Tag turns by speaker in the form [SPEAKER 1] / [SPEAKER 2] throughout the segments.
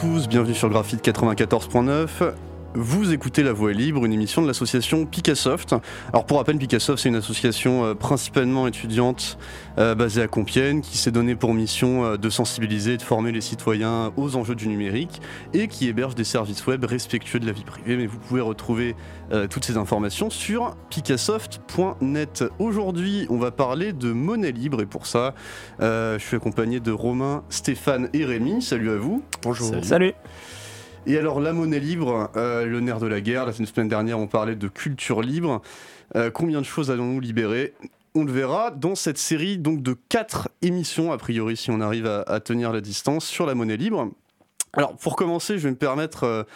[SPEAKER 1] Tous, bienvenue sur Graphite 94.9. Vous écoutez La Voix libre, une émission de l'association Picassoft. Alors pour rappel, Picassoft c'est une association euh, principalement étudiante euh, basée à Compiègne qui s'est donnée pour mission euh, de sensibiliser et de former les citoyens aux enjeux du numérique et qui héberge des services web respectueux de la vie privée. Mais vous pouvez retrouver toutes ces informations sur picassoft.net. Aujourd'hui, on va parler de monnaie libre et pour ça, je suis accompagné de Romain, Stéphane et Rémi. Salut à vous.
[SPEAKER 2] Bonjour.
[SPEAKER 3] Salut.
[SPEAKER 1] Et alors la monnaie libre, euh, le nerf de la guerre, la semaine dernière on parlait de culture libre. Euh, combien de choses allons-nous libérer? On le verra dans cette série donc de quatre émissions, a priori, si on arrive à, tenir la distance, sur la monnaie libre. Alors, pour commencer, je vais me permettre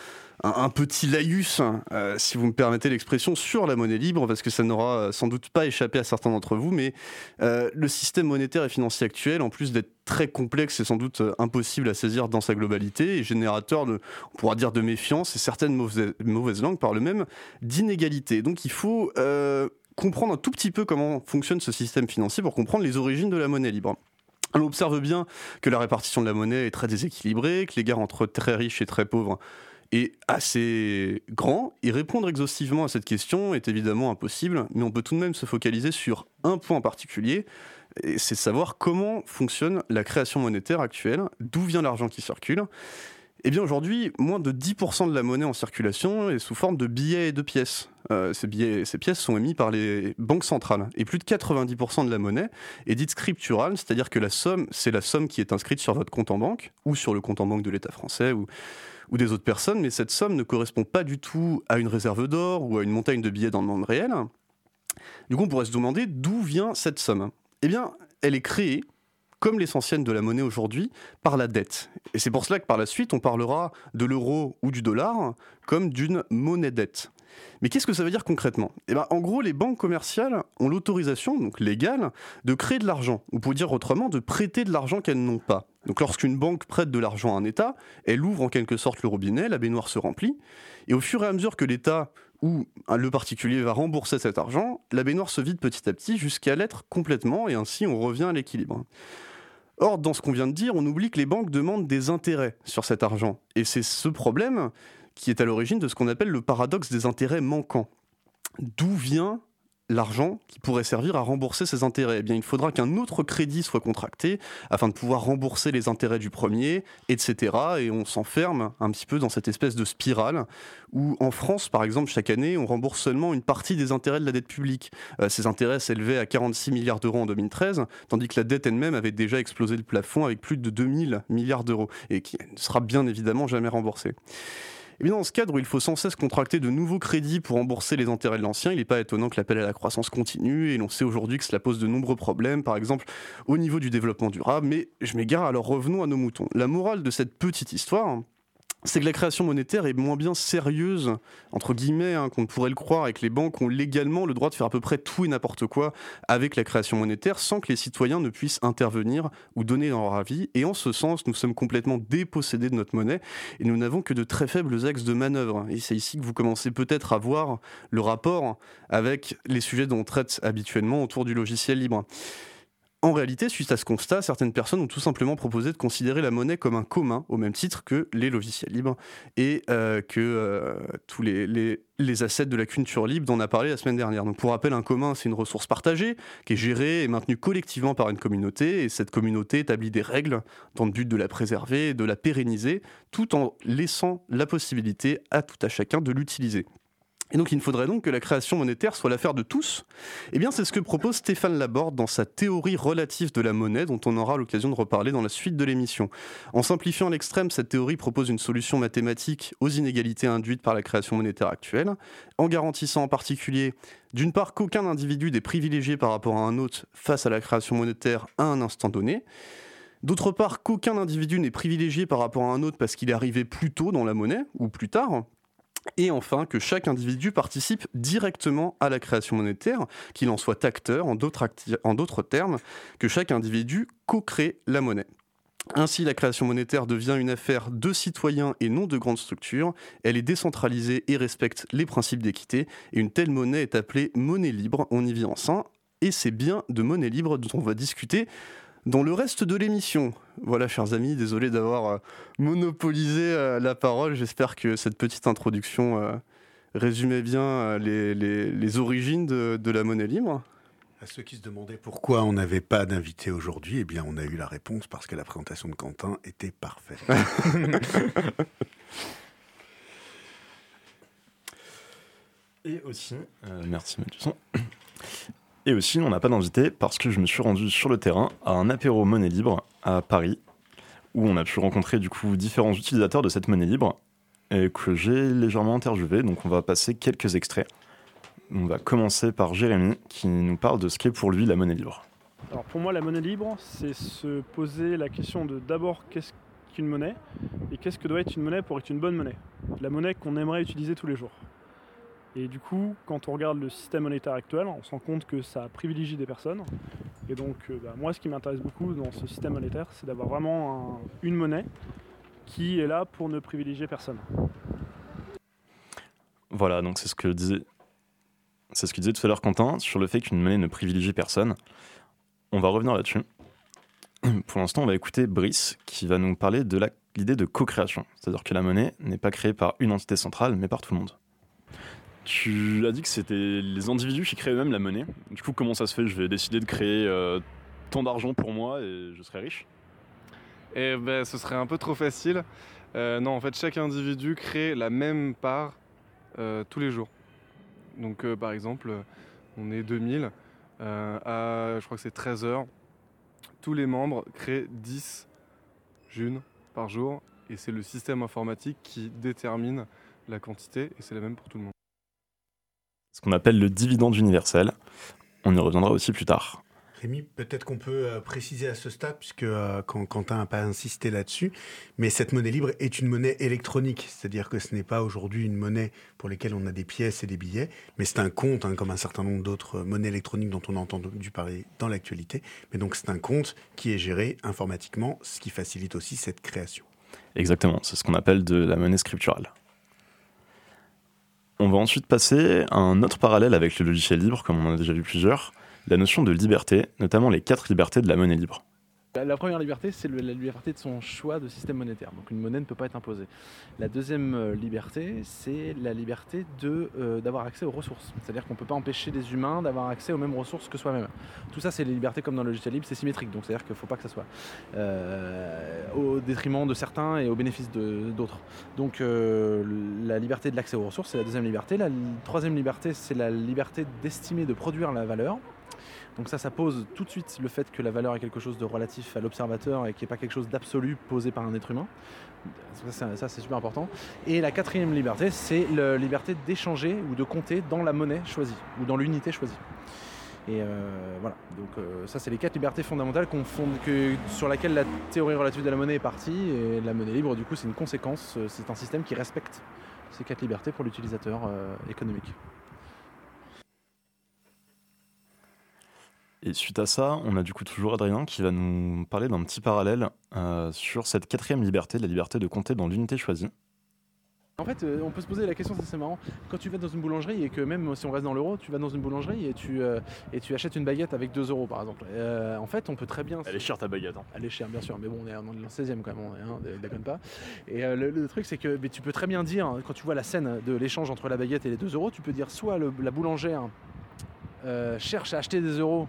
[SPEAKER 1] un, petit laïus, euh, si vous me permettez l'expression, sur la monnaie libre, parce que ça n'aura euh, sans doute pas échappé à certains d'entre vous, mais euh, le système monétaire et financier actuel, en plus d'être très complexe et sans doute impossible à saisir dans sa globalité, est générateur de, on pourra dire, de méfiance et certaines mauvaises, langues par le même d'inégalité. Donc il faut comprendre un tout petit peu comment fonctionne ce système financier pour comprendre les origines de la monnaie libre. On observe bien que la répartition de la monnaie est très déséquilibrée, que les guerres entre très riches et très pauvres est assez grand et répondre exhaustivement à cette question est évidemment impossible, mais on peut tout de même se focaliser sur un point en particulier, c'est savoir comment fonctionne la création monétaire actuelle, d'où vient l'argent qui circule. Eh bien aujourd'hui, moins de 10% de la monnaie en circulation est sous forme de billets et de pièces. Euh, ces, billets, ces pièces sont émis par les banques centrales. Et plus de 90% de la monnaie est dite scripturale, c'est-à-dire que la somme, c'est la somme qui est inscrite sur votre compte en banque, ou sur le compte en banque de l'État français, ou, ou des autres personnes, mais cette somme ne correspond pas du tout à une réserve d'or ou à une montagne de billets dans le monde réel. Du coup, on pourrait se demander d'où vient cette somme. Eh bien, elle est créée, comme l'essentiel de la monnaie aujourd'hui, par la dette. Et c'est pour cela que par la suite, on parlera de l'euro ou du dollar comme d'une monnaie dette. Mais qu'est-ce que ça veut dire concrètement? Eh ben, En gros, les banques commerciales ont l'autorisation, donc légale, de créer de l'argent, ou pour dire autrement, de prêter de l'argent qu'elles n'ont pas. Donc lorsqu'une banque prête de l'argent à un État, elle ouvre en quelque sorte le robinet, la baignoire se remplit, et au fur et à mesure que l'État ou le particulier va rembourser cet argent, la baignoire se vide petit à petit jusqu'à l'être complètement, et ainsi on revient à l'équilibre. Or, dans ce qu'on vient de dire, on oublie que les banques demandent des intérêts sur cet argent. Et c'est ce problème qui est à l'origine de ce qu'on appelle le paradoxe des intérêts manquants. D'où vient l'argent qui pourrait servir à rembourser ces intérêts? Eh bien, il faudra qu'un autre crédit soit contracté afin de pouvoir rembourser les intérêts du premier, etc. Et on s'enferme un petit peu dans cette espèce de spirale où, en France, par exemple, chaque année, on rembourse seulement une partie des intérêts de la dette publique. Euh, ces intérêts s'élevaient à 46 milliards d'euros en 2013, tandis que la dette elle-même avait déjà explosé le plafond avec plus de 2000 milliards d'euros et qui ne sera bien évidemment jamais remboursée. Et bien dans ce cadre où il faut sans cesse contracter de nouveaux crédits pour rembourser les intérêts de l'ancien, il n'est pas étonnant que l'appel à la croissance continue et l'on sait aujourd'hui que cela pose de nombreux problèmes, par exemple au niveau du développement durable. Mais je m'égare, alors revenons à nos moutons. La morale de cette petite histoire, c'est que la création monétaire est moins bien sérieuse, entre guillemets, hein, qu'on pourrait le croire, et que les banques ont légalement le droit de faire à peu près tout et n'importe quoi avec la création monétaire sans que les citoyens ne puissent intervenir ou donner leur avis. Et en ce sens, nous sommes complètement dépossédés de notre monnaie et nous n'avons que de très faibles axes de manœuvre. Et c'est ici que vous commencez peut-être à voir le rapport avec les sujets dont on traite habituellement autour du logiciel libre. En réalité, suite à ce constat, certaines personnes ont tout simplement proposé de considérer la monnaie comme un commun, au même titre que les logiciels libres et euh, que euh, tous les, les, assets de la culture libre dont on a parlé la semaine dernière. Donc pour rappel, un commun, c'est une ressource partagée qui est gérée et maintenue collectivement par une communauté, et cette communauté établit des règles dans le but de la préserver de la pérenniser, tout en laissant la possibilité à tout à chacun de l'utiliser. Et donc il faudrait donc que la création monétaire soit l'affaire de tous. Eh bien c'est ce que propose Stéphane Laborde dans sa théorie relative de la monnaie dont on aura l'occasion de reparler dans la suite de l'émission. En simplifiant l'extrême, cette théorie propose une solution mathématique aux inégalités induites par la création monétaire actuelle, en garantissant en particulier d'une part qu'aucun individu n'est privilégié par rapport à un autre face à la création monétaire à un instant donné, D'autre part, qu'aucun individu n'est privilégié par rapport à un autre parce qu'il est arrivé plus tôt dans la monnaie, ou plus tard, et enfin, que chaque individu participe directement à la création monétaire, qu'il en soit acteur, en d'autres termes, que chaque individu co-crée la monnaie. Ainsi, la création monétaire devient une affaire de citoyens et non de grandes structures. Elle est décentralisée et respecte les principes d'équité. Et une telle monnaie est appelée monnaie libre. On y vit ensemble. Et c'est bien de monnaie libre dont on va discuter dans le reste de l'émission. Voilà, chers amis, désolé d'avoir euh, monopolisé euh, la parole. J'espère que cette petite introduction euh, résumait bien les, origines de, la monnaie libre.
[SPEAKER 2] À ceux qui se demandaient pourquoi on n'avait pas d'invité aujourd'hui, eh bien, on a eu la réponse parce que la présentation de Quentin était parfaite.
[SPEAKER 3] Et aussi, merci Mathieu. Et aussi, on n'a pas d'invité parce que je me suis rendu sur le terrain à un apéro monnaie libre à Paris, où on a pu rencontrer du coup différents utilisateurs de cette monnaie libre et que j'ai légèrement interviewé. Donc on va passer quelques extraits. On va commencer par Jérémy qui nous parle de ce qu'est pour lui la monnaie libre.
[SPEAKER 4] Alors pour moi, la monnaie libre, c'est se poser la question de d'abord qu'est-ce qu'une monnaie et qu'est-ce que doit être une monnaie pour être une bonne monnaie? La monnaie qu'on aimerait utiliser tous les jours. Et du coup, quand on regarde le système monétaire actuel, on se rend compte que ça privilégie des personnes. Et donc, euh, bah, moi, ce qui m'intéresse beaucoup dans ce système monétaire, c'est d'avoir vraiment une monnaie qui est là pour ne privilégier personne.
[SPEAKER 3] Voilà, donc c'est ce que disait, c'est ce que disait tout à l'heure Quentin sur le fait qu'une monnaie ne privilégie personne. On va revenir là-dessus. Pour l'instant, on va écouter Brice qui va nous parler de l'idée de co-création, c'est-à-dire que la monnaie n'est pas créée par une entité centrale, mais par tout le monde. Tu as dit que c'était les individus qui créaient eux-mêmes la monnaie. Du coup, comment ça se fait? Je vais décider de créer euh, tant d'argent pour moi et je serai riche
[SPEAKER 5] Eh ben, ce serait un peu trop facile. Euh, non, en fait, chaque individu crée la même part euh, tous les jours. Donc, par exemple, on est 2000, à je crois que c'est 13 heures. Tous les membres créent 10 junes par jour et c'est le système informatique qui détermine la quantité et c'est la même pour tout le monde
[SPEAKER 3] ce qu'on appelle le dividende universel. On y reviendra aussi plus tard.
[SPEAKER 2] Rémi, peut-être qu'on peut euh, préciser à ce stade, puisque euh, Quentin n'a pas insisté là-dessus, mais cette monnaie libre est une monnaie électronique, c'est-à-dire que ce n'est pas aujourd'hui une monnaie pour laquelle on a des pièces et des billets, mais c'est un compte, hein, comme un certain nombre d'autres monnaies électroniques dont on a entendu parler dans l'actualité. Mais donc c'est un compte qui est géré informatiquement, ce qui facilite aussi cette création.
[SPEAKER 3] Exactement, c'est ce qu'on appelle de la monnaie scripturale. On va ensuite passer à un autre parallèle avec le logiciel libre, comme on en a déjà vu plusieurs, la notion de liberté, notamment les quatre libertés de la monnaie libre.
[SPEAKER 6] La première liberté, c'est la liberté de son choix de système monétaire. Donc une monnaie ne peut pas être imposée. La deuxième euh, liberté, c'est la liberté euh, d'avoir accès aux ressources. C'est-à-dire qu'on ne peut pas empêcher les humains d'avoir accès aux mêmes ressources que soi-même. Tout ça, c'est les libertés comme dans le logiciel libre, c'est symétrique. Donc c'est-à-dire qu'il ne faut pas que ça soit euh, au détriment de certains et au bénéfice d'autres. Donc la liberté de l'accès aux ressources, c'est la deuxième liberté. La troisième liberté, c'est la liberté d'estimer, de produire la valeur. Donc ça, ça pose tout de suite le fait que la valeur est quelque chose de relatif à l'observateur et qui n'est pas quelque chose d'absolu posé par un être humain. Ça, c'est super important. Et la quatrième liberté, c'est la liberté d'échanger ou de compter dans la monnaie choisie ou dans l'unité choisie. Et euh, voilà, donc euh, ça c'est les quatre libertés fondamentales sur laquelle la théorie relative de la monnaie est partie. Et la monnaie libre, du coup, c'est une conséquence, euh, c'est un système qui respecte ces quatre libertés pour l'utilisateur économique.
[SPEAKER 3] Et suite à ça, on a du coup toujours Adrien qui va nous parler d'un petit parallèle euh, sur cette quatrième liberté, la liberté de compter dans l'unité choisie.
[SPEAKER 6] En fait, euh, on peut se poser la question, c'est marrant, quand tu vas dans une boulangerie et que même si on reste dans l'euro, tu vas dans une boulangerie et tu, euh, et tu achètes une baguette avec 2 euros par exemple. en fait, on peut très bien.
[SPEAKER 3] Elle est chère ta baguette. Hein.
[SPEAKER 6] Elle est chère, bien sûr, mais bon, on est dans le 16e quand même, on est, hein, pas. Et le, truc, c'est que tu peux très bien dire, quand tu vois la scène de l'échange entre la baguette et les 2 euros, tu peux dire soit la boulangère cherche à acheter des euros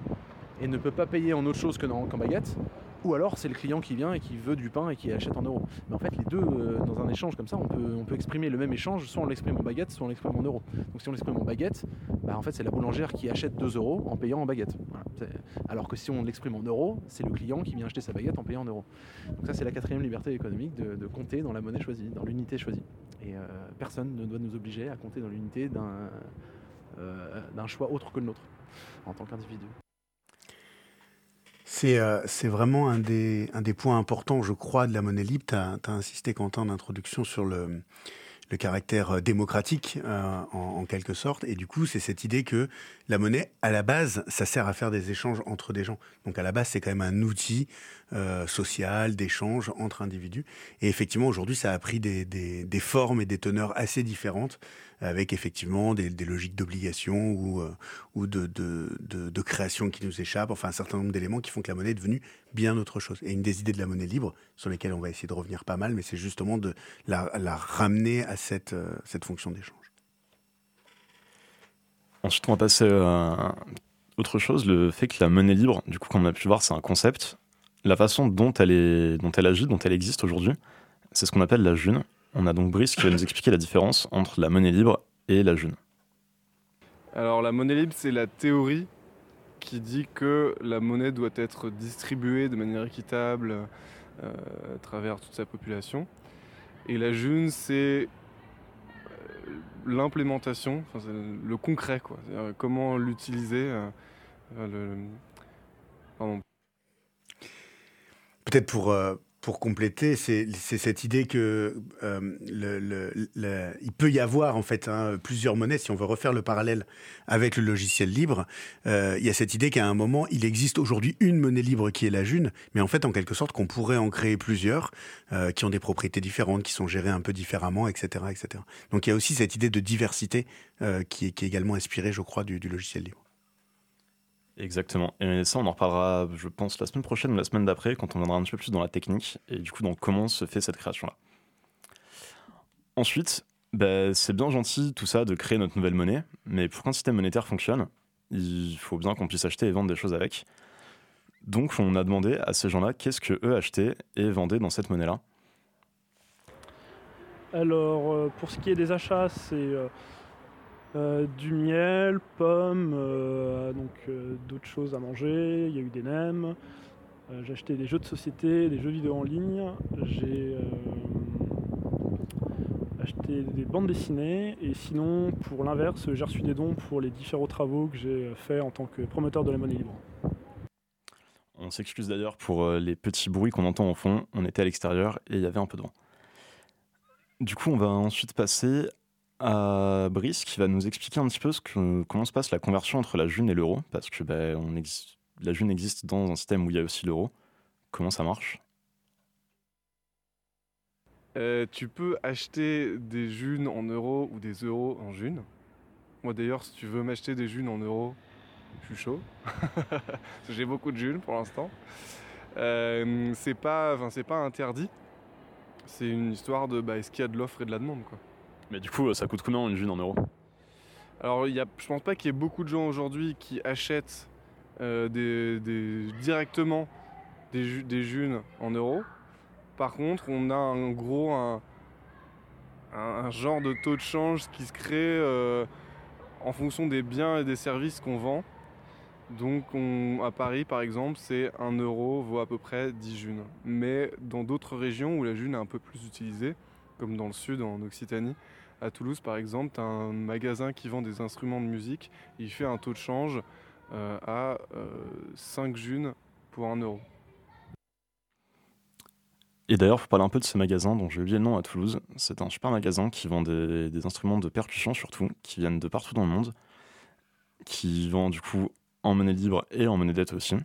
[SPEAKER 6] et ne peut pas payer en autre chose que qu'en baguette, ou alors c'est le client qui vient et qui veut du pain et qui achète en euros. Mais en fait, les deux, euh, dans un échange comme ça, on peut, on peut exprimer le même échange, soit on l'exprime en baguette, soit on l'exprime en euros. Donc si on l'exprime en baguette, bah, en fait c'est la boulangère qui achète 2 euros en payant en baguette. Alors que si on l'exprime en euros, c'est le client qui vient acheter sa baguette en payant en euros. Donc ça c'est la quatrième liberté économique de, compter dans la monnaie choisie, dans l'unité choisie. Et euh, personne ne doit nous obliger à compter dans l'unité d'un euh, d'un choix autre que le nôtre en tant qu'individu.
[SPEAKER 2] Euh, c'est vraiment un des, points importants, je crois, de la monnaie libre. Tu as, insisté, Quentin, en introduction sur le, caractère euh, démocratique en, quelque sorte. Et du coup, c'est cette idée que la monnaie, à la base, ça sert à faire des échanges entre des gens. Donc à la base, c'est quand même un outil euh, social, d'échange entre individus. Et effectivement, aujourd'hui, ça a pris des, des, formes et des teneurs assez différentes avec effectivement des, logiques d'obligation ou, euh, de, création qui nous échappent, enfin un certain nombre d'éléments qui font que la monnaie est devenue bien autre chose. Et une des idées de la monnaie libre, sur lesquelles on va essayer de revenir pas mal, mais c'est justement de la, ramener à cette, euh, cette fonction d'échange.
[SPEAKER 3] Ensuite, on va passer à autre chose, le fait que la monnaie libre, du coup, comme on a pu voir, c'est un concept. La façon dont elle, est, dont elle agit, dont elle existe aujourd'hui, c'est ce qu'on appelle la june. On a donc Brice qui va nous expliquer la différence entre la monnaie libre et la june.
[SPEAKER 5] Alors la monnaie libre, c'est la théorie qui dit que la monnaie doit être distribuée de manière équitable euh, à travers toute sa population. Et la june, c'est euh, l'implémentation, enfin, le concret, quoi. Comment l'utiliser. Euh, le...
[SPEAKER 2] Pardon. Peut-être pour, euh, pour compléter, c'est cette idée que euh, le, le, il peut y avoir en fait hein, plusieurs monnaies. Si on veut refaire le parallèle avec le logiciel libre, euh, il y a cette idée qu'à un moment, il existe aujourd'hui une monnaie libre qui est la June, mais en fait, en quelque sorte, qu'on pourrait en créer plusieurs euh, qui ont des propriétés différentes, qui sont gérées un peu différemment, etc., etc. Donc, il y a aussi cette idée de diversité euh, qui, est, qui, est, également inspirée, je crois, du, du logiciel libre.
[SPEAKER 3] Exactement. Et ça, on en reparlera, je pense, la semaine prochaine ou la semaine d'après, quand on viendra un petit peu plus dans la technique et du coup dans comment se fait cette création-là? Ensuite, bah, c'est bien gentil tout ça de créer notre nouvelle monnaie, mais pour qu'un système monétaire fonctionne, il faut bien qu'on puisse acheter et vendre des choses avec. Donc on a demandé à ces gens-là qu'est-ce que eux achetaient et vendaient dans cette monnaie-là.
[SPEAKER 4] Alors euh, pour ce qui est des achats, c'est euh, du miel, pommes, euh, donc euh, d'autres choses à manger. Il y a eu des nems. J'ai acheté des jeux de société, des jeux vidéo en ligne. J'ai acheté des bandes dessinées. Et sinon, pour l'inverse, j'ai reçu des dons pour les différents travaux que j'ai faits en tant que promoteur de la monnaie libre.
[SPEAKER 3] On s'excuse d'ailleurs pour les petits bruits qu'on entend au fond. On était à l'extérieur et il y avait un peu de vent. Du coup, on va ensuite passer à Brice qui va nous expliquer un petit peu ce que, comment se passe la conversion entre la June et l'euro, parce que ben, la June existe dans un système où il y a aussi l'euro. Comment ça marche?
[SPEAKER 5] Euh, Tu peux acheter des Junes en euros ou des euros en June. Moi d'ailleurs, si tu veux m'acheter des Junes en euros, je suis chaud. J'ai beaucoup de Junes pour l'instant. Euh, c'est pas, pas interdit. C'est une histoire de bah, est-ce qu'il y a de l'offre et de la demande quoi.
[SPEAKER 3] Mais du coup, ça coûte combien une june en euros?
[SPEAKER 5] Alors, y je pense pas qu'il y ait beaucoup de gens aujourd'hui qui achètent euh, directement des, junes en euros. Par contre, on a en gros un, genre de taux de change qui se crée euh, en fonction des biens et des services qu'on vend. Donc on, à Paris par exemple, c'est 1 euro vaut à peu près 10 junes. Mais dans d'autres régions où la june est un peu plus utilisée, comme dans le sud, en Occitanie, à Toulouse, par exemple, tu as un magasin qui vend des instruments de musique. Il fait un taux de change euh, à euh, 5 junes pour 1 euro.
[SPEAKER 3] Et d'ailleurs, pour parler un peu de ce magasin dont j'ai oublié le nom à Toulouse, c'est un super magasin qui vend des, des, instruments de percussion surtout, qui viennent de partout dans le monde, qui vend du coup en monnaie libre et en monnaie dette aussi.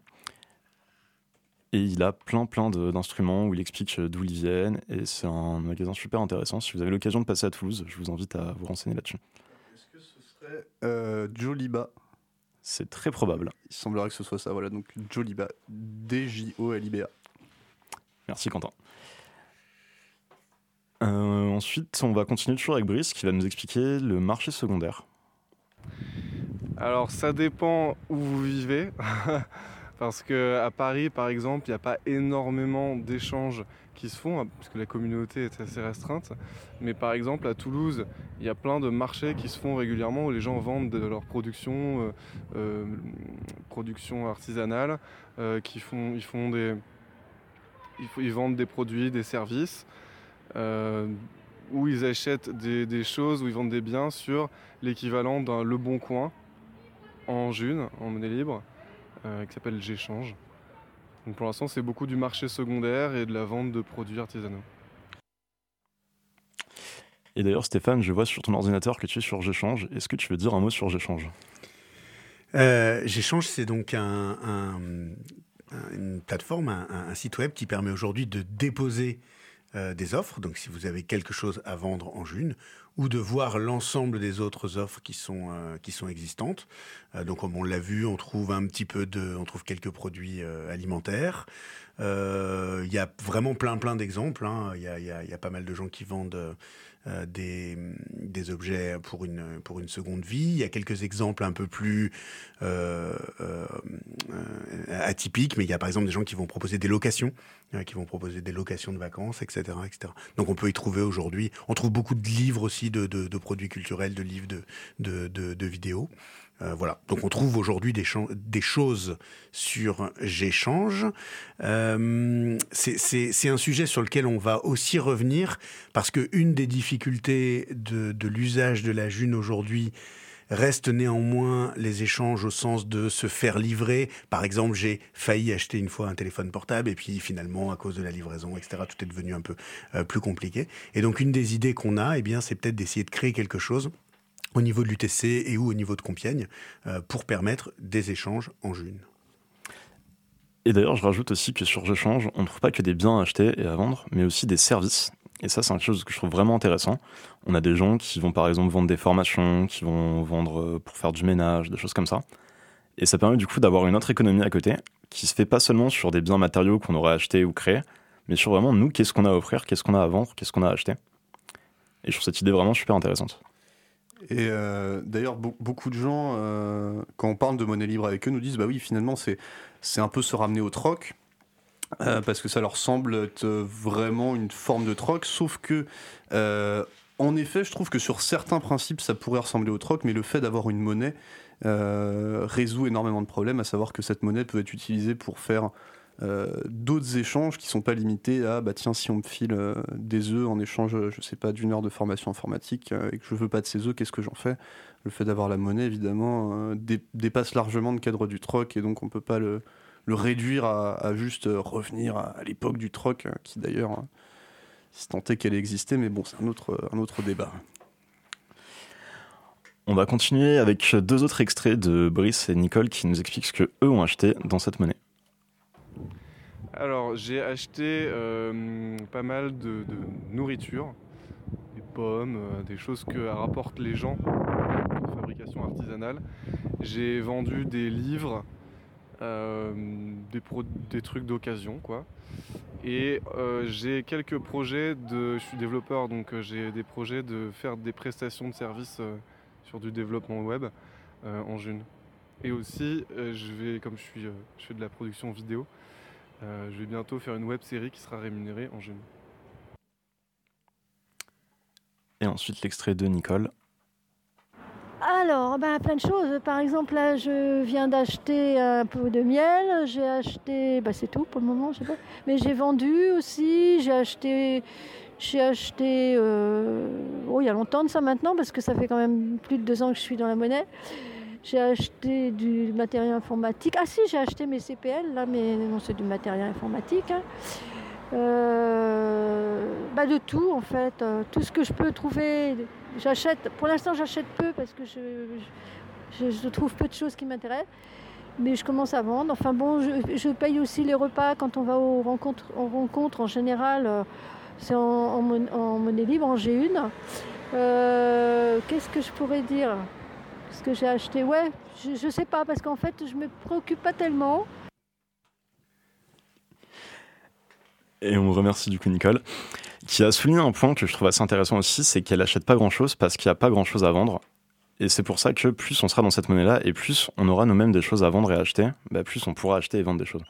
[SPEAKER 3] Et il a plein plein d'instruments où il explique d'où ils viennent. Et c'est un magasin super intéressant. Si vous avez l'occasion de passer à Toulouse, je vous invite à vous renseigner là-dessus.
[SPEAKER 1] Est-ce que ce serait euh, Joliba?
[SPEAKER 3] C'est très probable.
[SPEAKER 1] Il semblerait que ce soit ça. Voilà, donc Joliba. D-J-O-L-I-B-A.
[SPEAKER 3] Merci Quentin. Euh, ensuite, on va continuer toujours avec Brice qui va nous expliquer le marché secondaire.
[SPEAKER 5] Alors, ça dépend où vous vivez. Parce qu'à Paris, par exemple, il n'y a pas énormément d'échanges qui se font, parce que la communauté est assez restreinte. Mais par exemple, à Toulouse, il y a plein de marchés qui se font régulièrement où les gens vendent de leur production, euh, euh, artisanale, euh, qui font, ils, font des, ils, vendent des produits, des services, où ils achètent des, des, choses, où ils vendent des biens sur l'équivalent d'un Le Bon Coin en June, en monnaie libre qui s'appelle J'échange. Donc pour l'instant, c'est beaucoup du marché secondaire et de la vente de produits artisanaux.
[SPEAKER 3] Et d'ailleurs, Stéphane, je vois sur ton ordinateur que tu es sur J'échange. Est-ce que tu veux dire un mot sur J'échange?
[SPEAKER 2] Euh, J'échange, c'est donc un, une plateforme, un, site web qui permet aujourd'hui de déposer euh, des offres. Donc, si vous avez quelque chose à vendre en June, ou de voir l'ensemble des autres offres qui sont euh, qui sont existantes. Euh, donc, comme on l'a vu, on trouve un petit peu de, on trouve quelques produits alimentaires. Il y a vraiment plein plein d'exemples. Hein. Il y, a, y, y, a, pas mal de gens qui vendent des, des, objets pour une, pour une seconde vie. Il y a quelques exemples un peu plus euh, euh, atypiques, mais il y a par exemple des gens qui vont proposer des locations, qui vont proposer des locations de vacances, etc. etc. Donc on peut y trouver aujourd'hui, on trouve beaucoup de livres aussi de, de, de produits culturels, de livres de, de, de vidéos. Euh, voilà. Donc on trouve aujourd'hui des, choses sur J'échange. Euh, c'est un sujet sur lequel on va aussi revenir parce que une des difficultés de, de l'usage de la June aujourd'hui reste néanmoins les échanges au sens de se faire livrer. Par exemple, j'ai failli acheter une fois un téléphone portable et puis finalement, à cause de la livraison, etc., tout est devenu un peu euh, plus compliqué. Et donc, une des idées qu'on a, eh bien, c'est peut-être d'essayer de créer quelque chose au niveau de l'UTC et ou au niveau de Compiègne euh, pour permettre des échanges en June.
[SPEAKER 3] Et d'ailleurs, je rajoute aussi que sur J'échange, on ne trouve pas que des biens à acheter et à vendre, mais aussi des services. Et ça, c'est quelque chose que je trouve vraiment intéressant. On a des gens qui vont par exemple vendre des formations, qui vont vendre euh, pour faire du ménage, des choses comme ça. Et ça permet du coup d'avoir une autre économie à côté, qui se fait pas seulement sur des biens matériaux qu'on aurait achetés ou créés, mais sur vraiment nous, qu'est-ce qu'on a à offrir, qu'est-ce qu'on a à vendre, qu'est-ce qu'on a à acheter. Et je trouve cette idée vraiment super intéressante.
[SPEAKER 1] Et euh, d'ailleurs, beaucoup de gens, euh, quand on parle de monnaie libre avec eux, nous disent bah oui, finalement, c'est un peu se ramener au troc. Euh, parce que ça leur semble être vraiment une forme de troc, sauf que, en effet, je trouve que sur certains principes, ça pourrait ressembler au troc, mais le fait d'avoir une monnaie résout énormément de problèmes, à savoir que cette monnaie peut être utilisée pour faire d'autres échanges qui sont pas limités à bah tiens si on me file euh, des œufs en échange je sais pas d'une heure de formation informatique euh, et que je veux pas de ces œufs qu'est-ce que j'en fais? Le fait d'avoir la monnaie évidemment dépasse largement le cadre du troc et donc on peut pas le, réduire à, juste revenir à, l'époque du troc qui d'ailleurs si tant est qu'elle existait mais bon c'est un autre, un autre débat
[SPEAKER 3] on va continuer avec deux autres extraits de Brice et Nicole qui nous expliquent ce que eux ont acheté dans cette monnaie.
[SPEAKER 5] Alors, j'ai acheté euh, pas mal de, nourriture, des pommes, euh, des choses que rapportent les gens de fabrication artisanale. J'ai vendu des livres, euh, des, trucs d'occasion, quoi. Et j'ai quelques projets de. Je suis développeur, donc j'ai des projets de faire des prestations de services sur du développement web en June. Et aussi, je vais, comme je, suis, je fais de la production vidéo, euh, je vais bientôt faire une web série qui sera rémunérée en juin.
[SPEAKER 3] Et ensuite l'extrait de Nicole.
[SPEAKER 7] Alors, bah, plein de choses. Par exemple, là, je viens d'acheter un pot de miel. J'ai acheté, bah, c'est tout pour le moment, je sais pas. Mais j'ai vendu aussi. J'ai acheté, j'ai acheté, euh, oh, il y a longtemps de ça maintenant, parce que ça fait quand même plus de deux ans que je suis dans la monnaie. J'ai acheté du matériel informatique. Ah si, j'ai acheté mes CPL, là, mais non, c'est du matériel informatique. Hein. Euh, bah de tout, en fait. Euh, tout ce que je peux trouver, j'achète. Pour l'instant, j'achète peu parce que je, trouve peu de choses qui m'intéressent. Mais je commence à vendre. Enfin bon, je, paye aussi les repas quand on va aux rencontres. En en général, euh, c'est en, monnaie libre, en G1. Qu'est-ce que je pourrais dire? Ce que j'ai acheté, ouais, je, sais pas, parce qu'en fait, je me préoccupe pas tellement.
[SPEAKER 3] Et on remercie du coup Nicole, qui a souligné un point que je trouve assez intéressant aussi, c'est qu'elle achète pas grand chose parce qu'il n'y a pas grand chose à vendre. Et c'est pour ça que plus on sera dans cette monnaie-là, et plus on aura nous-mêmes des choses à vendre et acheter, bah plus on pourra acheter et vendre des choses.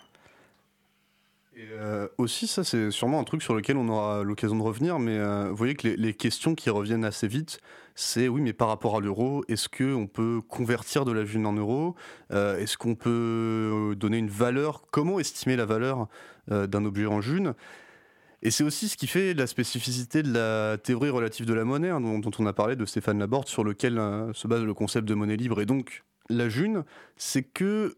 [SPEAKER 1] Euh, aussi, ça c'est sûrement un truc sur lequel on aura l'occasion de revenir, mais euh, vous voyez que les, questions qui reviennent assez vite, c'est oui, mais par rapport à l'euro, est-ce qu'on peut convertir de la June en euros euh, Est-ce qu'on peut euh, donner une valeur? Comment estimer la valeur d'un objet en June et c'est aussi ce qui fait la spécificité de la théorie relative de la monnaie, hein, dont, on a parlé de Stéphane Laborde, sur lequel se base le concept de monnaie libre. Et donc, la June, c'est que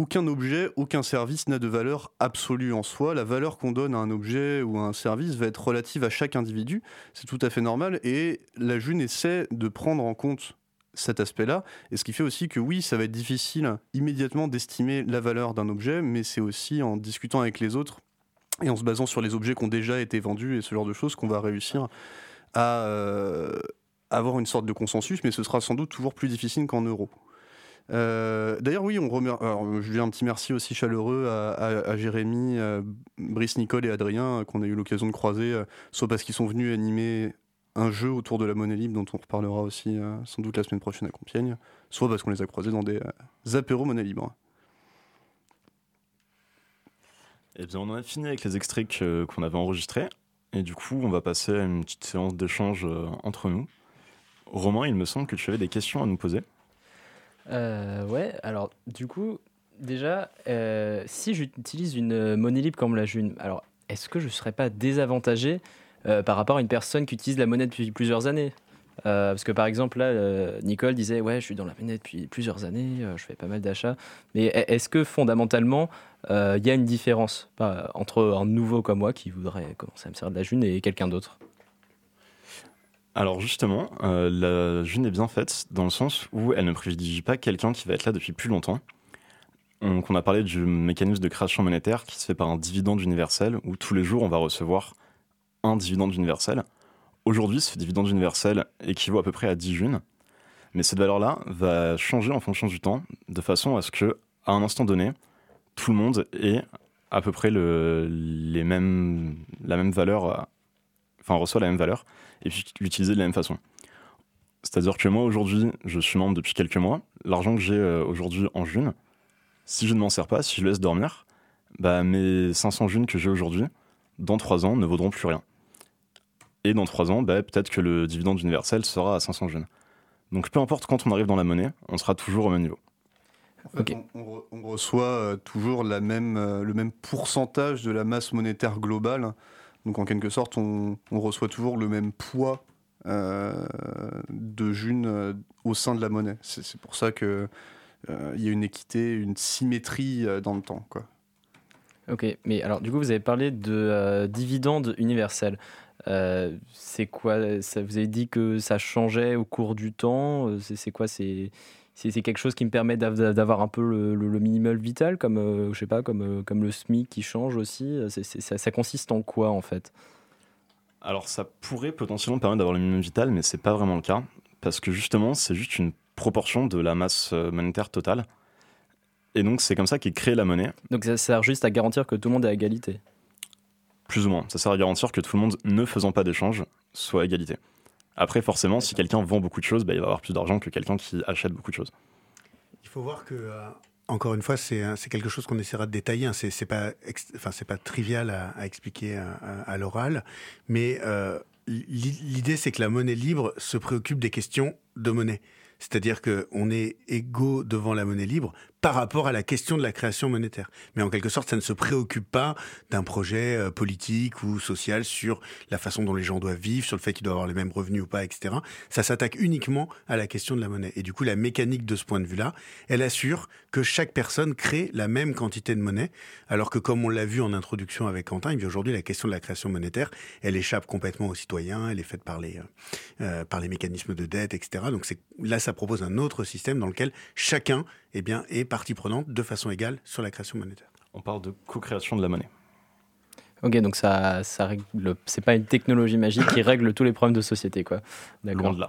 [SPEAKER 1] aucun objet, aucun service n'a de valeur absolue en soi. La valeur qu'on donne à un objet ou à un service va être relative à chaque individu. C'est tout à fait normal. Et la June essaie de prendre en compte cet aspect-là. Et ce qui fait aussi que oui, ça va être difficile immédiatement d'estimer la valeur d'un objet, mais c'est aussi en discutant avec les autres et en se basant sur les objets qui ont déjà été vendus et ce genre de choses qu'on va réussir à euh, avoir une sorte de consensus, mais ce sera sans doute toujours plus difficile qu'en euros. Euh, D'ailleurs, oui, on remer... Alors, je lui un petit merci aussi chaleureux à, Jérémy, euh, Brice, Nicole et Adrien, euh, qu'on a eu l'occasion de croiser, euh, soit parce qu'ils sont venus animer un jeu autour de la monnaie libre, dont on reparlera aussi euh, sans doute la semaine prochaine à Compiègne, soit parce qu'on les a croisés dans des euh, apéros monnaie libre.
[SPEAKER 3] Eh bien, on en a fini avec les extraits qu'on avait enregistrés. Et du coup, on va passer à une petite séance d'échange euh, entre nous. Romain, il me semble que tu avais des questions à nous poser.
[SPEAKER 8] Euh, ouais, alors du coup, déjà, euh, si j'utilise une monnaie libre comme la June, alors est-ce que je ne serais pas désavantagé euh, par rapport à une personne qui utilise la monnaie depuis plusieurs années? Euh, Parce que par exemple, là, Nicole disait Ouais, je suis dans la monnaie depuis plusieurs années, je fais pas mal d'achats. Mais est-ce que fondamentalement, il y a une différence entre un nouveau comme moi qui voudrait commencer à me servir de la June et quelqu'un d'autre?
[SPEAKER 3] Alors justement, euh, la June est bien faite dans le sens où elle ne privilégie pas quelqu'un qui va être là depuis plus longtemps. Donc on a parlé du mécanisme de création monétaire qui se fait par un dividende universel où tous les jours on va recevoir un dividende universel. Aujourd'hui, ce dividende universel équivaut à peu près à 10 junes, mais cette valeur-là va changer en fonction du temps de façon à ce que, à un instant donné, tout le monde ait à peu près le, les mêmes, la même valeur, enfin reçoit la même valeur et puis l'utiliser de la même façon. C'est-à-dire que moi aujourd'hui, je suis membre depuis quelques mois. L'argent que j'ai euh, aujourd'hui en juin, si je ne m'en sers pas, si je le laisse dormir, bah, mes 500 junes que j'ai aujourd'hui, dans 3 ans, ne vaudront plus rien. Et dans 3 ans, bah, peut-être que le dividende universel sera à 500 junes. Donc peu importe quand on arrive dans la monnaie, on sera toujours au même niveau.
[SPEAKER 1] En fait,
[SPEAKER 8] Ok.
[SPEAKER 1] on, on re- on reçoit euh, toujours la même, euh, le même pourcentage de la masse monétaire globale. Donc en quelque sorte, on, reçoit toujours le même poids euh, de June euh, au sein de la monnaie. C'est pour ça que euh, il y a une équité, une symétrie dans le temps. Quoi.
[SPEAKER 8] Ok, mais alors du coup, vous avez parlé de euh, dividende universel. Euh, c'est quoi ça, Vous avez dit que ça changeait au cours du temps. c'est quoi C'est c'est quelque chose qui me permet d'av- d'avoir un peu le, le- le minimal vital, comme euh, je sais pas, comme euh, comme le SMIC qui change aussi. ça consiste en quoi en fait?
[SPEAKER 3] Alors ça pourrait potentiellement permettre d'avoir le minimum vital, mais c'est pas vraiment le cas, parce que justement c'est juste une proportion de la masse euh, monétaire totale. Et donc c'est comme ça qu'est créée la monnaie,
[SPEAKER 8] Donc ça sert juste à garantir que tout le monde est à égalité?
[SPEAKER 3] plus ou moins. Ça sert à garantir que tout le monde, ne faisant pas d'échange, soit à égalité. Après forcément, si quelqu'un vend beaucoup de choses, bah, il va avoir plus d'argent que quelqu'un qui achète beaucoup de choses.
[SPEAKER 2] Il faut voir que, euh, encore une fois, c'est quelque chose qu'on essaiera de détailler. hein. C'est pas, enfin, pas trivial à, expliquer à, à- l'oral, mais euh, l'i- l'idée, c'est que la monnaie libre se préoccupe des questions de monnaie. C'est-à-dire qu'on est égaux devant la monnaie libre par rapport à la question de la création monétaire. Mais en quelque sorte, ça ne se préoccupe pas d'un projet euh, politique ou social sur la façon dont les gens doivent vivre, sur le fait qu'ils doivent avoir les mêmes revenus ou pas, etc. Ça s'attaque uniquement à la question de la monnaie. Et du coup, la mécanique de ce point de vue-là, elle assure que chaque personne crée la même quantité de monnaie, alors que comme on l'a vu en introduction avec Quentin, eh aujourd'hui, la question de la création monétaire, elle échappe complètement aux citoyens, elle est faite par les, euh, euh, par les mécanismes de dette, etc. Donc là, ça propose un autre système dans lequel chacun eh bien, est partie prenante de façon égale sur la création monétaire.
[SPEAKER 3] On parle de co-création de la monnaie.
[SPEAKER 8] Ok, donc ça, ça règle. C'est pas une technologie magique qui règle tous les problèmes de société, quoi.
[SPEAKER 3] Loin
[SPEAKER 8] D'accord.
[SPEAKER 3] de là.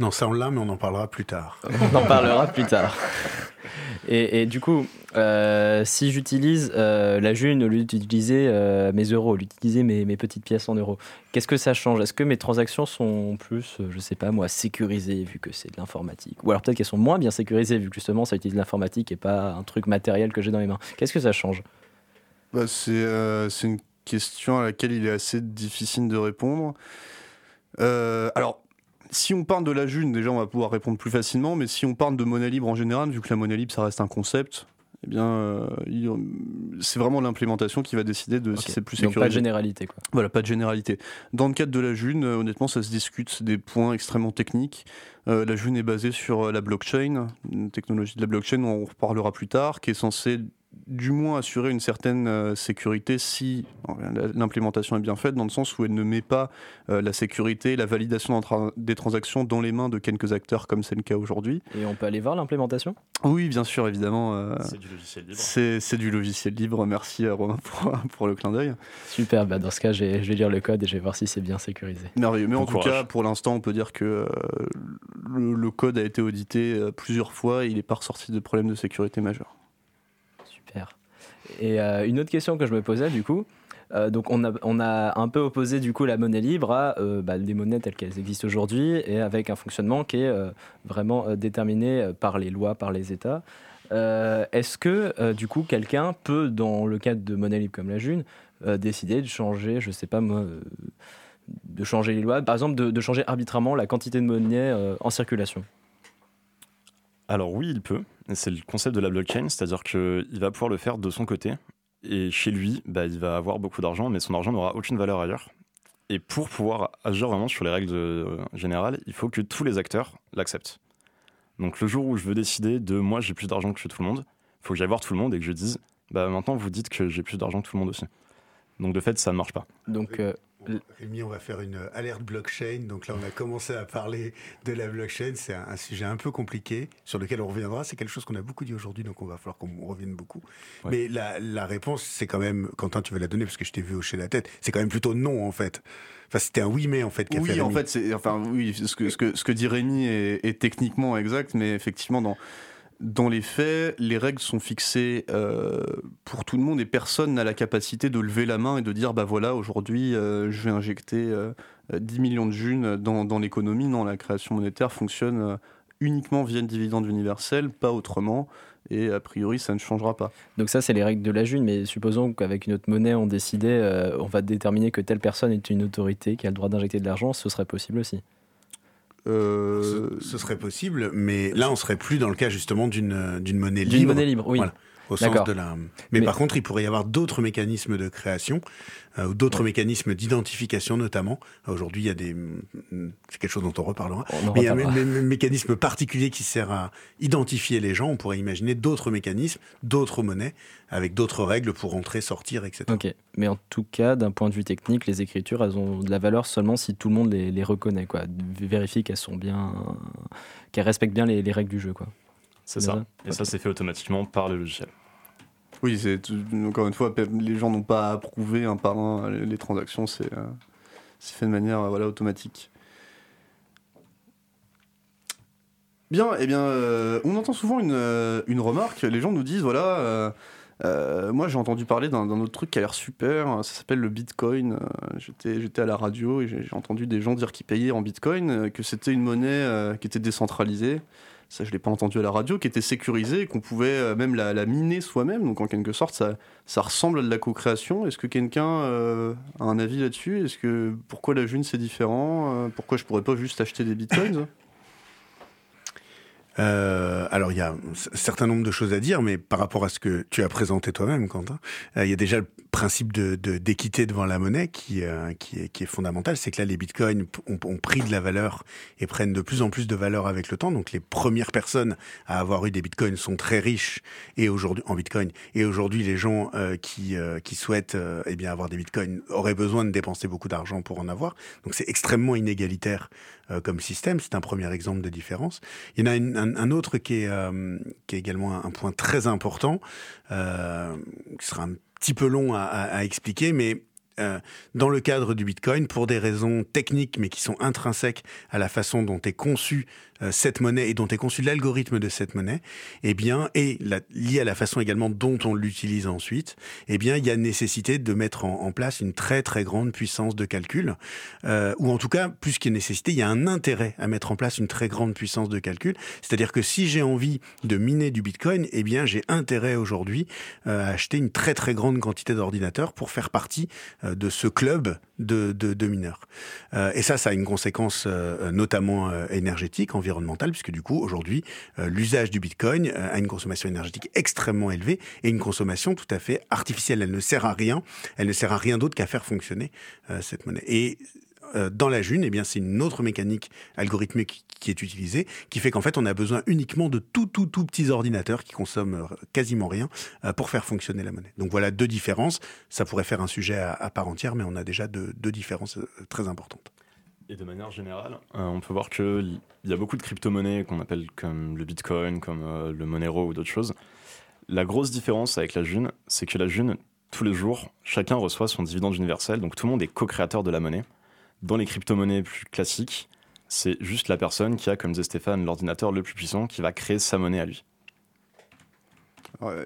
[SPEAKER 2] Non, ça on l'a, mais on en parlera plus tard.
[SPEAKER 8] On en parlera plus tard. Et, et du coup, euh, si j'utilise euh, la June au lieu d'utiliser euh, mes euros, au lieu d'utiliser mes, mes petites pièces en euros, qu'est-ce que ça change? Est-ce que mes transactions sont plus, je sais pas moi, sécurisées vu que c'est de l'informatique? Ou alors peut-être qu'elles sont moins bien sécurisées vu que justement ça utilise l'informatique et pas un truc matériel que j'ai dans les mains Qu'est-ce que ça change?
[SPEAKER 1] Bah, c'est euh, c'est une question à laquelle il est assez difficile de répondre. Euh, alors, si on parle de la June, déjà on va pouvoir répondre plus facilement, mais si on parle de monnaie libre en général, vu que la monnaie libre ça reste un concept, eh bien, euh, c'est vraiment l'implémentation qui va décider de si c'est plus
[SPEAKER 8] Donc pas de
[SPEAKER 1] sécurisé.
[SPEAKER 8] généralité quoi.
[SPEAKER 1] Voilà, pas de généralité. Dans le cadre de la June, euh, honnêtement, ça se discute, des points extrêmement techniques. Euh, la June est basée sur la blockchain, une technologie de la blockchain, on en reparlera plus tard, qui est censée du moins assurer une certaine euh, sécurité si l'implémentation est bien faite, dans le sens où elle ne met pas euh, la sécurité, la validation des transactions dans les mains de quelques acteurs comme c'est le cas aujourd'hui.
[SPEAKER 8] Et on peut aller voir l'implémentation?
[SPEAKER 1] Oui, bien sûr, évidemment. euh,
[SPEAKER 3] C'est du logiciel libre.
[SPEAKER 1] c'est du logiciel libre. Merci à Romain pour, pour le clin d'œil.
[SPEAKER 8] Super, bah dans ce cas, je vais lire le code et je vais voir si c'est bien sécurisé.
[SPEAKER 1] Merveilleux. Mais
[SPEAKER 3] Bon
[SPEAKER 1] en tout cas, pour l'instant, on peut dire que euh, le, le code a été audité euh, plusieurs fois et il n'est pas ressorti de problème de sécurité majeur.
[SPEAKER 8] Et euh, une autre question que je me posais du coup, euh, donc on a, on a un peu opposé du coup la monnaie libre à euh, bah, des monnaies telles qu'elles existent aujourd'hui et avec un fonctionnement qui est euh, vraiment déterminé par les lois, par les États. Est-ce que du coup quelqu'un peut, dans le cadre de monnaie libre comme la June, décider de changer, je sais pas moi, de changer les lois, par exemple de, de changer arbitrairement la quantité de monnaie en circulation?
[SPEAKER 3] Alors oui, il peut. C'est le concept de la blockchain, c'est-à-dire qu'il va pouvoir le faire de son côté. Et chez lui, bah, il va avoir beaucoup d'argent, mais son argent n'aura aucune valeur ailleurs. Et pour pouvoir agir vraiment sur les règles euh, générales, il faut que tous les acteurs l'acceptent. Donc le jour où je veux décider de moi j'ai plus d'argent que tout le monde, il faut que j'aille voir tout le monde et que je dise bah maintenant vous dites que j'ai plus d'argent que tout le monde aussi. Donc de fait ça ne marche pas.
[SPEAKER 8] Euh,
[SPEAKER 2] Rémi, on va faire une alerte blockchain. Donc là, on a commencé à parler de la blockchain. C'est un, un sujet un peu compliqué sur lequel on reviendra. C'est quelque chose qu'on a beaucoup dit aujourd'hui, donc on va falloir qu'on revienne beaucoup.
[SPEAKER 3] Ouais.
[SPEAKER 2] Mais la, la réponse, c'est quand même, Quentin, tu veux la donner parce que je t'ai vu hocher la tête. C'est quand même plutôt non, en fait. Enfin, c'était un oui, mais en fait.
[SPEAKER 1] Oui,
[SPEAKER 2] fait
[SPEAKER 1] en
[SPEAKER 2] Rémi.
[SPEAKER 1] fait, c'est, enfin, oui, ce que, ce que, ce que dit Rémi est, est techniquement exact, mais effectivement, dans, dans les faits, les règles sont fixées euh, pour tout le monde et personne n'a la capacité de lever la main et de dire bah voilà, aujourd'hui, euh, je vais injecter euh, 10 millions de junes dans, dans l'économie. Non, la création monétaire fonctionne euh, uniquement via le dividende universel, pas autrement, et a priori, ça ne changera pas.
[SPEAKER 8] Donc ça, c'est les règles de la June, mais supposons qu'avec une autre monnaie, on décidait, on va déterminer que telle personne est une autorité qui a le droit d'injecter de l'argent, ce serait possible aussi.
[SPEAKER 1] Euh,
[SPEAKER 2] Ce, ce serait possible, mais là, on serait plus dans le cas justement d'une d'une monnaie
[SPEAKER 8] D'une
[SPEAKER 2] libre.
[SPEAKER 8] monnaie libre, oui.
[SPEAKER 2] Voilà. Au sens de la. Mais,
[SPEAKER 8] Mais-
[SPEAKER 2] par contre, il pourrait y avoir d'autres mécanismes de création euh, d'autres mécanismes d'identification, notamment. Aujourd'hui, il y a des. C'est quelque chose dont on reparlera.
[SPEAKER 8] On
[SPEAKER 2] Mais il y a un mécanisme particulier qui sert à identifier les gens. On pourrait imaginer d'autres mécanismes, d'autres monnaies, avec d'autres règles pour entrer, sortir, etc.
[SPEAKER 8] Ok, mais en tout cas, d'un point de vue technique, les écritures, elles ont de la valeur seulement si tout le monde les, les reconnaît, quoi. Vérifie qu'elles sont bien, qu'elles respectent bien les, les règles du jeu, quoi.
[SPEAKER 3] C'est ça. Et ça c'est fait automatiquement par le logiciel.
[SPEAKER 1] Oui, c'est encore une fois, les gens n'ont pas à approuver un par un les, les transactions, c'est euh, c'est fait de manière voilà, automatique. Bien, eh bien, euh, on entend souvent une, euh, une remarque, les gens nous disent, voilà, euh, euh, moi j'ai entendu parler d'un autre truc qui a l'air super, ça s'appelle le Bitcoin, j'étais j'étais à la radio et j'ai entendu des gens dire qu'ils payaient en Bitcoin, que c'était une monnaie euh, qui était décentralisée, ça je l'ai pas entendu à la radio, qui était sécurisée, qu'on pouvait euh, même la, la miner soi-même, donc en quelque sorte ça, ça ressemble à de la co-création. Est-ce que quelqu'un euh, a un avis là-dessus? Est-ce que pourquoi la June c'est différent? Euh, Pourquoi je pourrais pas juste acheter des bitcoins?
[SPEAKER 2] Euh, alors, il y a un certain nombre de choses à dire, mais par rapport à ce que tu as présenté toi-même, Quentin, euh, il y a déjà le principe de- de- d'équité devant la monnaie qui, euh, qui, est, fondamental. C'est que là, les bitcoins ont, pris de la valeur et prennent de plus en plus de valeur avec le temps. Donc, les premières personnes à avoir eu des bitcoins sont très riches et aujourd'hui en bitcoin. Et aujourd'hui, les gens euh, qui, qui souhaitent eh bien avoir des bitcoins auraient besoin de dépenser beaucoup d'argent pour en avoir. Donc, c'est extrêmement inégalitaire euh, comme système. C'est un premier exemple de différence. Il y en a un, autre qui est, euh, qui est également un, point très important, euh, qui sera un petit peu long à, expliquer, mais dans le cadre du Bitcoin, pour des raisons techniques, mais qui sont intrinsèques à la façon dont est conçue euh, cette monnaie et dont est conçu l'algorithme de cette monnaie, eh bien, et la, lié à la façon également dont on l'utilise ensuite, eh bien, il y a nécessité de mettre en, place une très très grande puissance de calcul, euh, ou en tout cas, plus a nécessité, il y a un intérêt à mettre en place une très grande puissance de calcul. C'est-à-dire que si j'ai envie de miner du Bitcoin, eh bien, j'ai intérêt aujourd'hui euh, à acheter une très très grande quantité d'ordinateurs pour faire partie euh, euh, de ce club de, de, de mineurs. Euh, et ça, ça a une conséquence euh, notamment euh, énergétique, environnementale, puisque du coup, aujourd'hui, euh, l'usage du Bitcoin euh, a une consommation énergétique extrêmement élevée et une consommation tout à fait artificielle. Elle ne sert à rien. Elle ne sert à rien d'autre qu'à faire fonctionner euh, cette monnaie. Et dans la June, eh bien, c'est une autre mécanique algorithmique qui est utilisée, qui fait qu'en fait, on a besoin uniquement de tout, tout, tout petits ordinateurs qui consomment euh, quasiment rien euh, pour faire fonctionner la monnaie. Donc voilà deux différences. Ça pourrait faire un sujet à, part entière, mais on a déjà deux, différences euh, très importantes.
[SPEAKER 3] Et de manière générale, on peut voir qu'il y a beaucoup de crypto-monnaies qu'on appelle comme le Bitcoin, comme le Monero ou d'autres choses. La grosse différence avec la June, c'est que la June, tous les jours, chacun reçoit son dividende universel, donc tout le monde est co-créateur de la monnaie. Dans les crypto-monnaies plus classiques, c'est juste la personne qui a, comme disait Stéphane, l'ordinateur le plus puissant qui va créer sa monnaie à lui.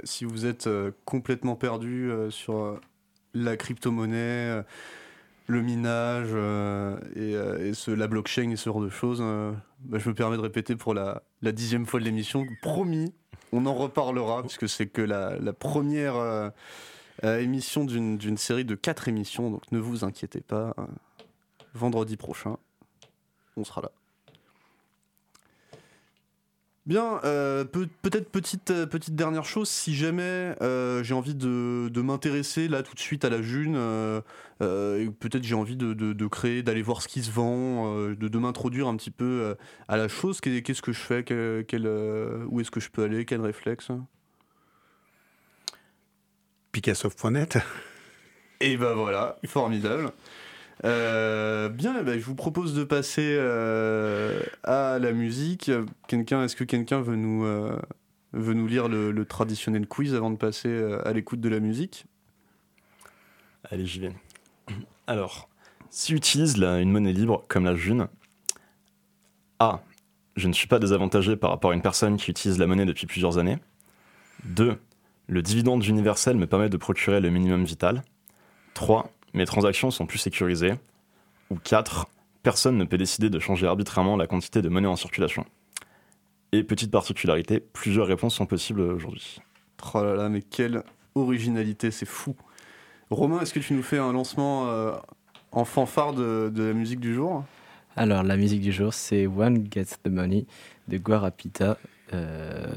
[SPEAKER 1] Si vous êtes euh, complètement perdu euh, sur euh, la crypto-monnaie, le minage et, la blockchain et ce genre de choses, bah, je me permets de répéter pour la, dixième fois de l'émission. Promis, on en reparlera puisque c'est que la, première émission d'une série de quatre émissions, donc ne vous inquiétez pas. vendredi prochain, on sera là. Bien, euh, peut- peut-être petite, euh, petite dernière chose, si jamais euh, j'ai envie de, de m'intéresser là tout de suite à la June, euh, euh, peut-être j'ai envie de, de- de créer, d'aller voir ce qui se vend, euh, de, de m'introduire un petit peu euh, à la chose, qu'est- qu'est-ce que je fais, quel- quel, euh, où est-ce que je peux aller, quel réflexe?
[SPEAKER 2] Picassoft.net.
[SPEAKER 1] Et ben voilà, formidable. Euh, bien, eh ben, je vous propose de passer euh, à la musique. Quelqu'un, est-ce que quelqu'un veut nous euh, veut nous lire le, traditionnel quiz avant de passer à l'écoute de la musique?
[SPEAKER 3] Allez, j'y vais. Alors, si utilise une monnaie libre comme la June, A. Je ne suis pas désavantagé par rapport à une personne qui utilise la monnaie depuis plusieurs années. 2. Le dividende universel me permet de procurer le minimum vital. 3. Mes transactions sont plus sécurisées. Ou 4. Personne ne peut décider de changer arbitrairement la quantité de monnaie en circulation. Et petite particularité, plusieurs réponses sont possibles aujourd'hui.
[SPEAKER 1] Oh là là, mais quelle originalité, c'est fou. Romain, est-ce que tu nous fais un lancement euh, en fanfare de, de la musique du jour?
[SPEAKER 9] Alors, la musique du jour, c'est One Gets the Money de Guarapita. Euh,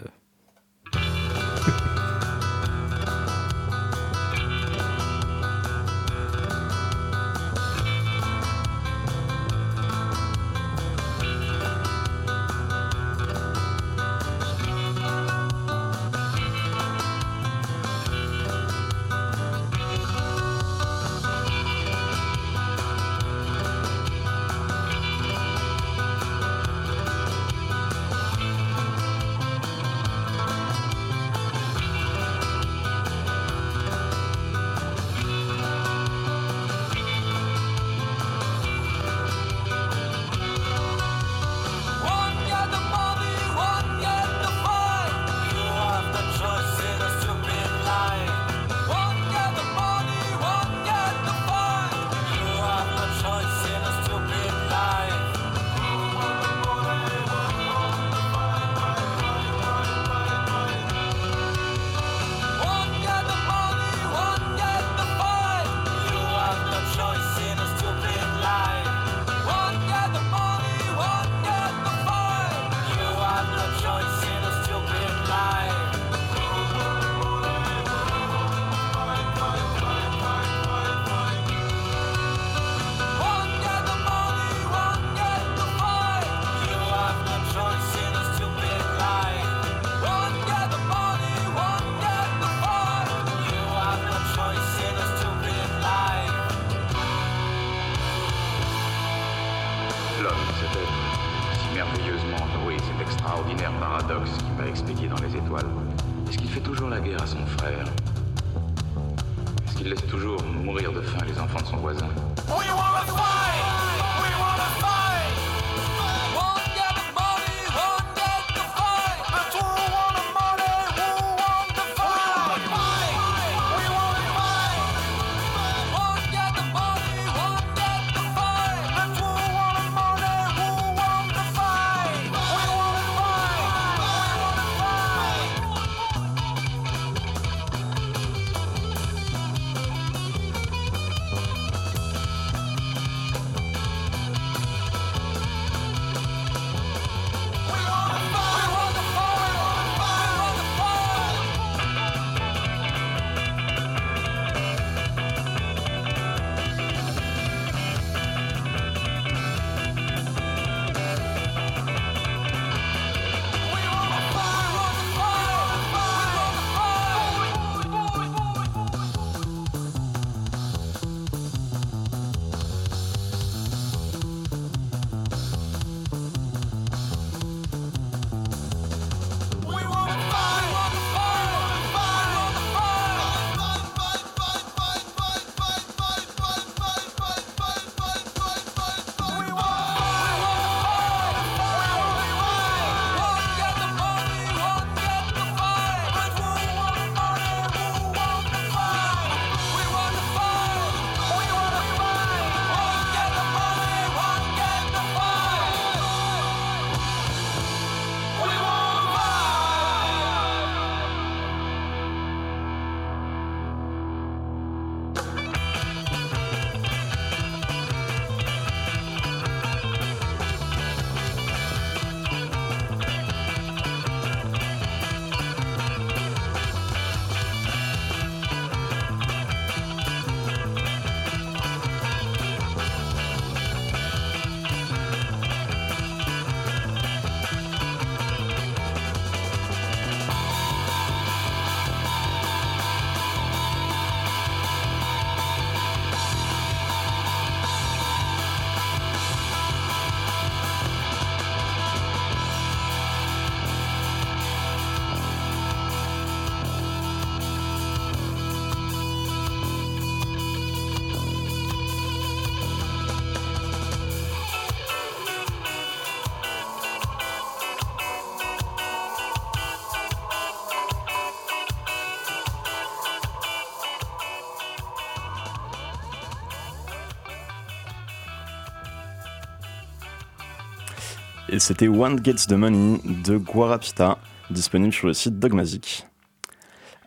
[SPEAKER 3] Et c'était One Gets the Money de Guarapita, disponible sur le site Dogmazic.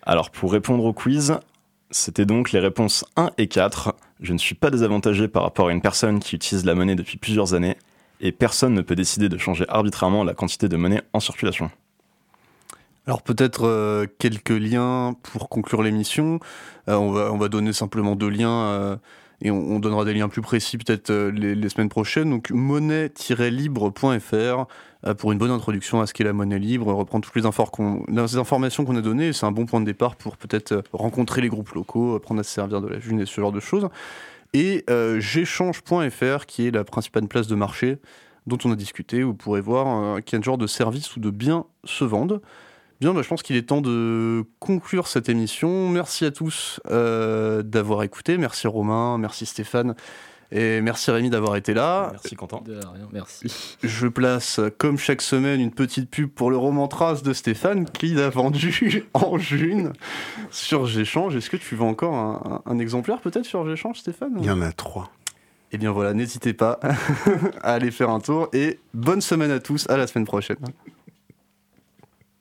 [SPEAKER 3] Alors pour répondre au quiz, c'était donc les réponses 1 et 4. Je ne suis pas désavantagé par rapport à une personne qui utilise la monnaie depuis plusieurs années, et personne ne peut décider de changer arbitrairement la quantité de monnaie en circulation.
[SPEAKER 1] Alors peut-être euh, quelques liens pour conclure l'émission. Euh, on, va, on va donner simplement deux liens euh, et on, on donnera des liens plus précis peut-être euh, les, semaines prochaines. Donc monnaie-libre.fr euh, pour une bonne introduction à ce qu'est la monnaie libre, reprendre toutes les, les informations qu'on a données. C'est un bon point de départ pour peut-être euh, rencontrer les groupes locaux, apprendre à se servir de la june et ce genre de choses. Et euh, j'échange.fr qui est la principale place de marché dont on a discuté. Vous pourrez voir euh, quel genre de services ou de biens se vendent. Bien, bah, je pense qu'il est temps de conclure cette émission. Merci à tous euh, d'avoir écouté. Merci Romain, merci Stéphane et merci Rémi d'avoir été là.
[SPEAKER 3] Merci Quentin.
[SPEAKER 8] De rien, merci.
[SPEAKER 1] Je place, comme chaque semaine, une petite pub pour le roman Trace de Stéphane qui l'a vendu en June sur Géchange. Est-ce que tu veux encore un, un- un exemplaire peut-être sur Géchange, Stéphane?
[SPEAKER 2] Il y en a trois.
[SPEAKER 1] Eh bien voilà, n'hésitez pas à aller faire un tour et bonne semaine à tous, à la semaine prochaine.